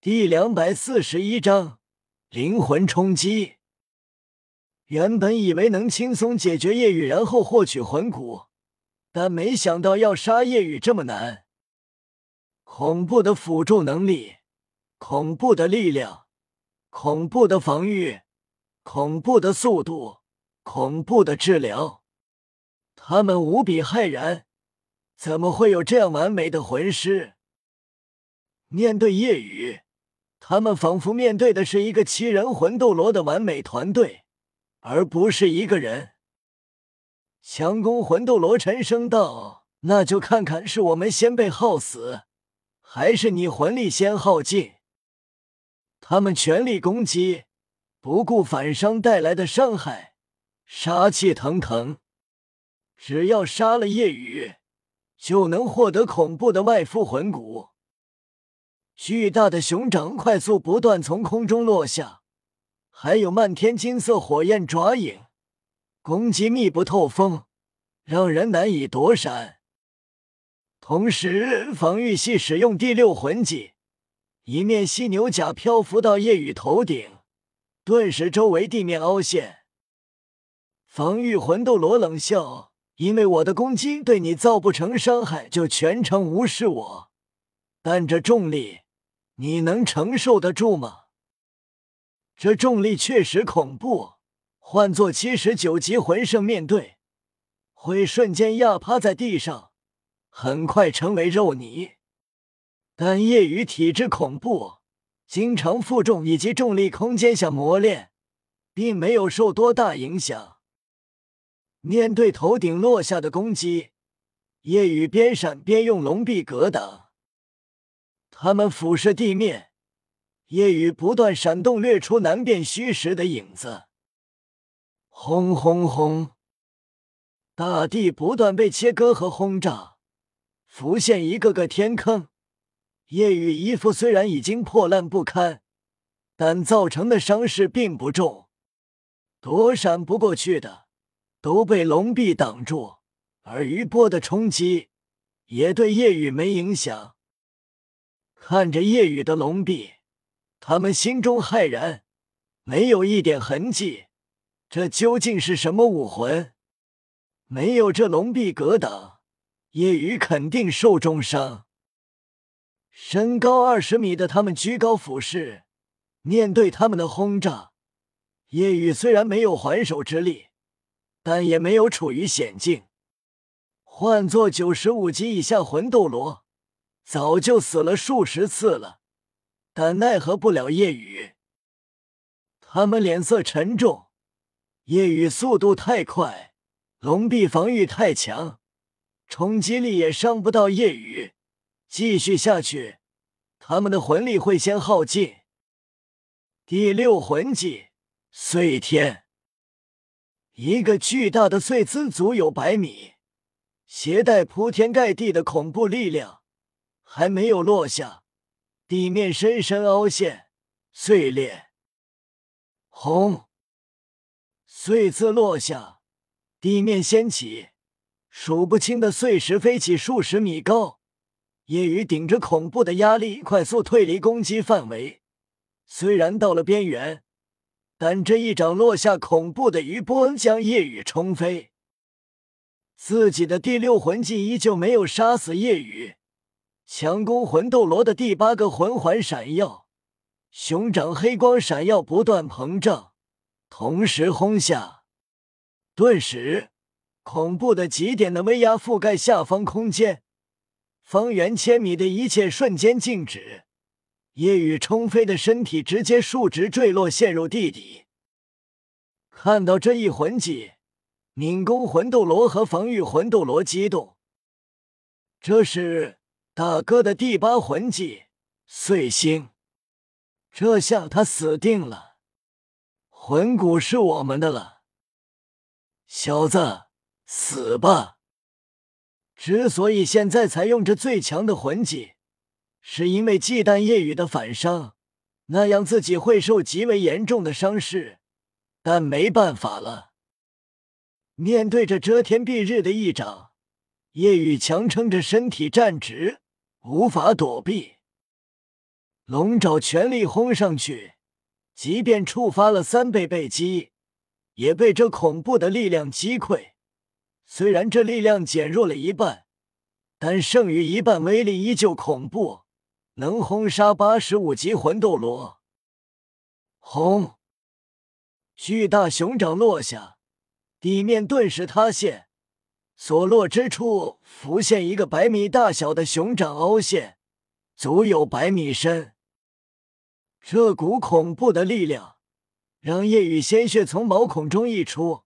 第两百四十一章灵魂冲击。原本以为能轻松解决夜雨，然后获取魂骨，但没想到要杀夜雨这么难。恐怖的辅助能力，恐怖的力量，恐怖的防御，恐怖的速度，恐怖的治疗。他们无比骇然，怎么会有这样完美的魂师？面对夜雨，他们仿佛面对的是一个七人魂斗罗的完美团队，而不是一个人。强攻魂斗罗沉声道：“那就看看是我们先被耗死，还是你魂力先耗尽。”他们全力攻击，不顾反伤带来的伤害，杀气腾腾。只要杀了夜雨，就能获得恐怖的外附魂骨。巨大的熊掌快速不断从空中落下，还有漫天金色火焰爪影，攻击密不透风，让人难以躲闪。同时，防御系使用第六魂技，一面犀牛甲漂浮到夜雨头顶，顿时周围地面凹陷。防御魂斗罗冷笑。因为我的攻击对你造不成伤害，就全程无视我。但这重力，你能承受得住吗？这重力确实恐怖，换做七十九级魂圣面对，会瞬间压趴在地上，很快成为肉泥。但夜雨体质恐怖，经常负重以及重力空间下磨练，并没有受多大影响。面对头顶落下的攻击，夜雨边闪边用龙臂格挡。他们俯视地面，夜雨不断闪动，掠出难辨虚实的影子。轰轰轰！大地不断被切割和轰炸，浮现一个个天坑。夜雨衣服虽然已经破烂不堪，但造成的伤势并不重，躲闪不过去的。都被龙壁挡住，而余波的冲击也对夜雨没影响。看着夜雨的龙壁，他们心中骇然，没有一点痕迹。这究竟是什么武魂？没有这龙壁格挡，夜雨肯定受重伤。身高二十米的他们居高俯视，面对他们的轰炸，夜雨虽然没有还手之力。但也没有处于险境。换做九十五级以下魂斗罗，早就死了数十次了。但奈何不了夜雨。他们脸色沉重。夜雨速度太快，龙臂防御太强，冲击力也伤不到夜雨。继续下去，他们的魂力会先耗尽。第六魂技碎天。一个巨大的碎姿足有百米，携带铺天盖地的恐怖力量，还没有落下，地面深深凹陷碎裂。轰！碎字落下，地面掀起，数不清的碎石飞起数十米高。夜雨顶着恐怖的压力，快速退离攻击范围，虽然到了边缘。但这一掌落下，恐怖的余波将夜雨冲飞。自己的第六魂技依旧没有杀死夜雨，强攻魂斗罗的第八个魂环闪耀，熊掌黑光闪耀，不断膨胀，同时轰下，顿时恐怖的极点的威压覆盖下方空间，方圆千米的一切瞬间静止。夜雨冲飞的身体直接竖直坠落，陷入地底。看到这一魂技，敏攻魂斗罗和防御魂斗罗激动。这是大哥的第八魂技碎星，这下他死定了，魂骨是我们的了。小子，死吧！之所以现在才用这最强的魂技。是因为忌惮夜雨的反伤，那样自己会受极为严重的伤势。但没办法了，面对着遮天蔽日的一掌，夜雨强撑着身体站直，无法躲避。龙爪全力轰上去，即便触发了三倍倍击，也被这恐怖的力量击溃。虽然这力量减弱了一半，但剩余一半威力依旧恐怖，能轰杀八十五级魂斗罗。轰！巨大熊掌落下，地面顿时塌陷，所落之处浮现一个百米大小的熊掌凹陷，足有百米深。这股恐怖的力量让夜雨鲜血从毛孔中溢出，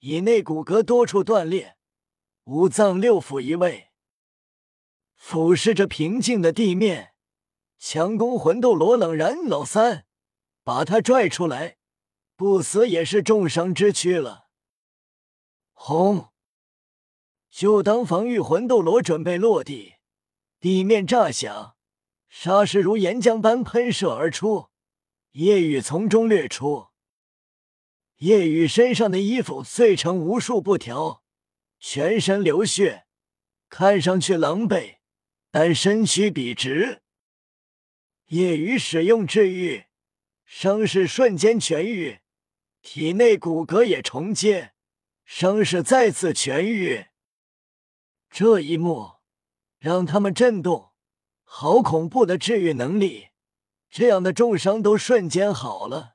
体内骨骼多处断裂，五脏六腑移位。俯视着平静的地面，强攻魂斗罗冷然：“老三，把他拽出来。”不死也是重伤之躯了。轰！就当防御魂斗罗准备落地，地面炸响，沙石如岩浆般喷射而出，夜雨从中掠出。夜雨身上的衣服碎成无数布条，全身流血，看上去狼狈，但身躯笔直。夜雨使用治愈，伤势瞬间痊愈。体内骨骼也重建，伤势再次痊愈。这一幕让他们震动，好恐怖的治愈能力！这样的重伤都瞬间好了。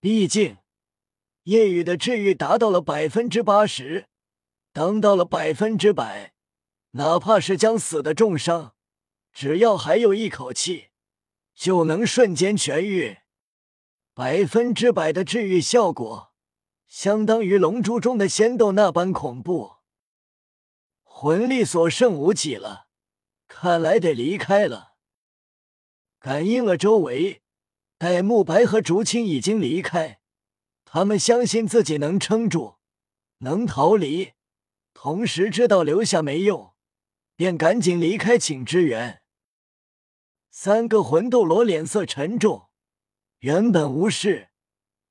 毕竟夜雨的治愈达到了百分之八十，当到了百分之百，哪怕是将死的重伤，只要还有一口气，就能瞬间痊愈。百分之百的治愈效果，相当于龙珠中的仙豆那般恐怖。魂力所剩无几了，看来得离开了。感应了周围，戴沐白和竹青已经离开，他们相信自己能撑住，能逃离，同时知道留下没用，便赶紧离开请支援。三个魂斗罗脸色沉重。原本无事，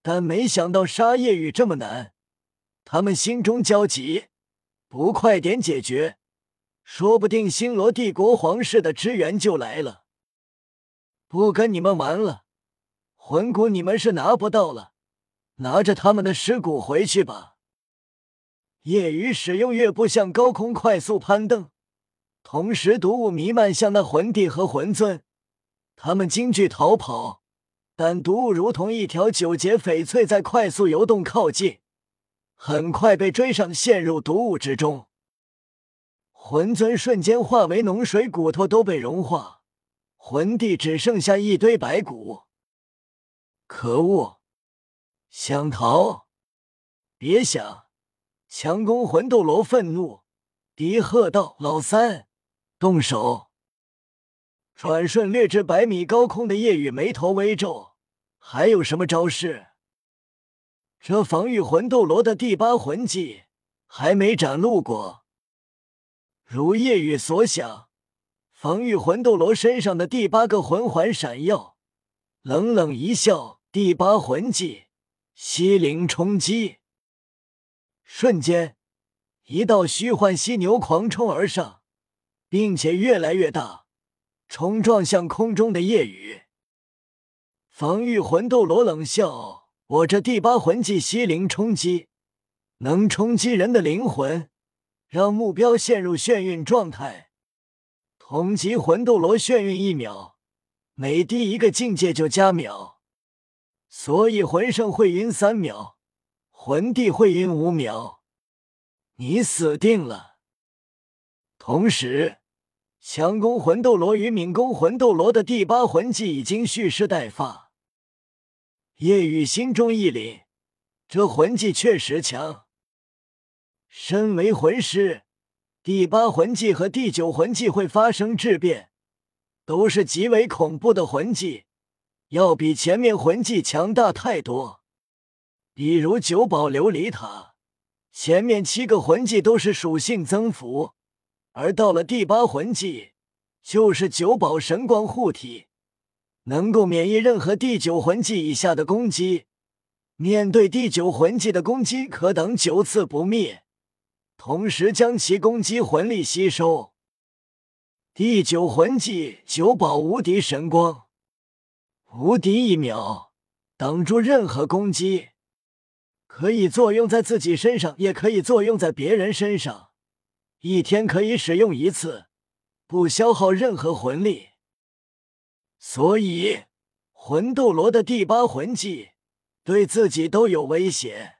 但没想到杀夜雨这么难，他们心中焦急，不快点解决，说不定星罗帝国皇室的支援就来了。不跟你们玩了，魂骨你们是拿不到了，拿着他们的尸骨回去吧。夜雨使用月步向高空快速攀登，同时毒雾弥漫向那魂帝和魂尊，他们惊惧逃跑。但毒雾如同一条九节翡翠，在快速游动靠近，很快被追上，陷入毒雾之中。魂尊瞬间化为脓水，骨头都被融化，魂帝只剩下一堆白骨。可恶！想逃？别想！强攻魂斗罗愤怒，低喝道：“老三，动手！”转瞬掠至百米高空的夜雨眉头微皱。还有什么招式？这防御魂斗罗的第八魂技还没展露过。如夜雨所想，防御魂斗罗身上的第八个魂环闪耀，冷冷一笑：“第八魂技，西灵冲击。”瞬间，一道虚幻犀牛狂冲而上，并且越来越大，冲撞向空中的夜雨。防御魂斗罗冷笑：“我这第八魂技西灵冲击，能冲击人的灵魂，让目标陷入眩晕状态。同级魂斗罗眩晕一秒，每低一个境界就加秒，所以魂圣会晕三秒，魂帝会晕五秒。你死定了。同时，强攻魂斗罗与敏攻魂斗罗的第八魂技已经蓄势待发。”夜雨心中一凛，这魂技确实强。身为魂师，第八魂技和第九魂技会发生质变，都是极为恐怖的魂技，要比前面魂技强大太多。比如九宝琉璃塔，前面七个魂技都是属性增幅，而到了第八魂技，就是九宝神光护体。能够免疫任何第九魂技以下的攻击，面对第九魂技的攻击可等九次不灭，同时将其攻击魂力吸收。第九魂技九宝无敌神光，无敌一秒，挡住任何攻击，可以作用在自己身上，也可以作用在别人身上，一天可以使用一次，不消耗任何魂力。所以，魂斗罗的第八魂技对自己都有威胁。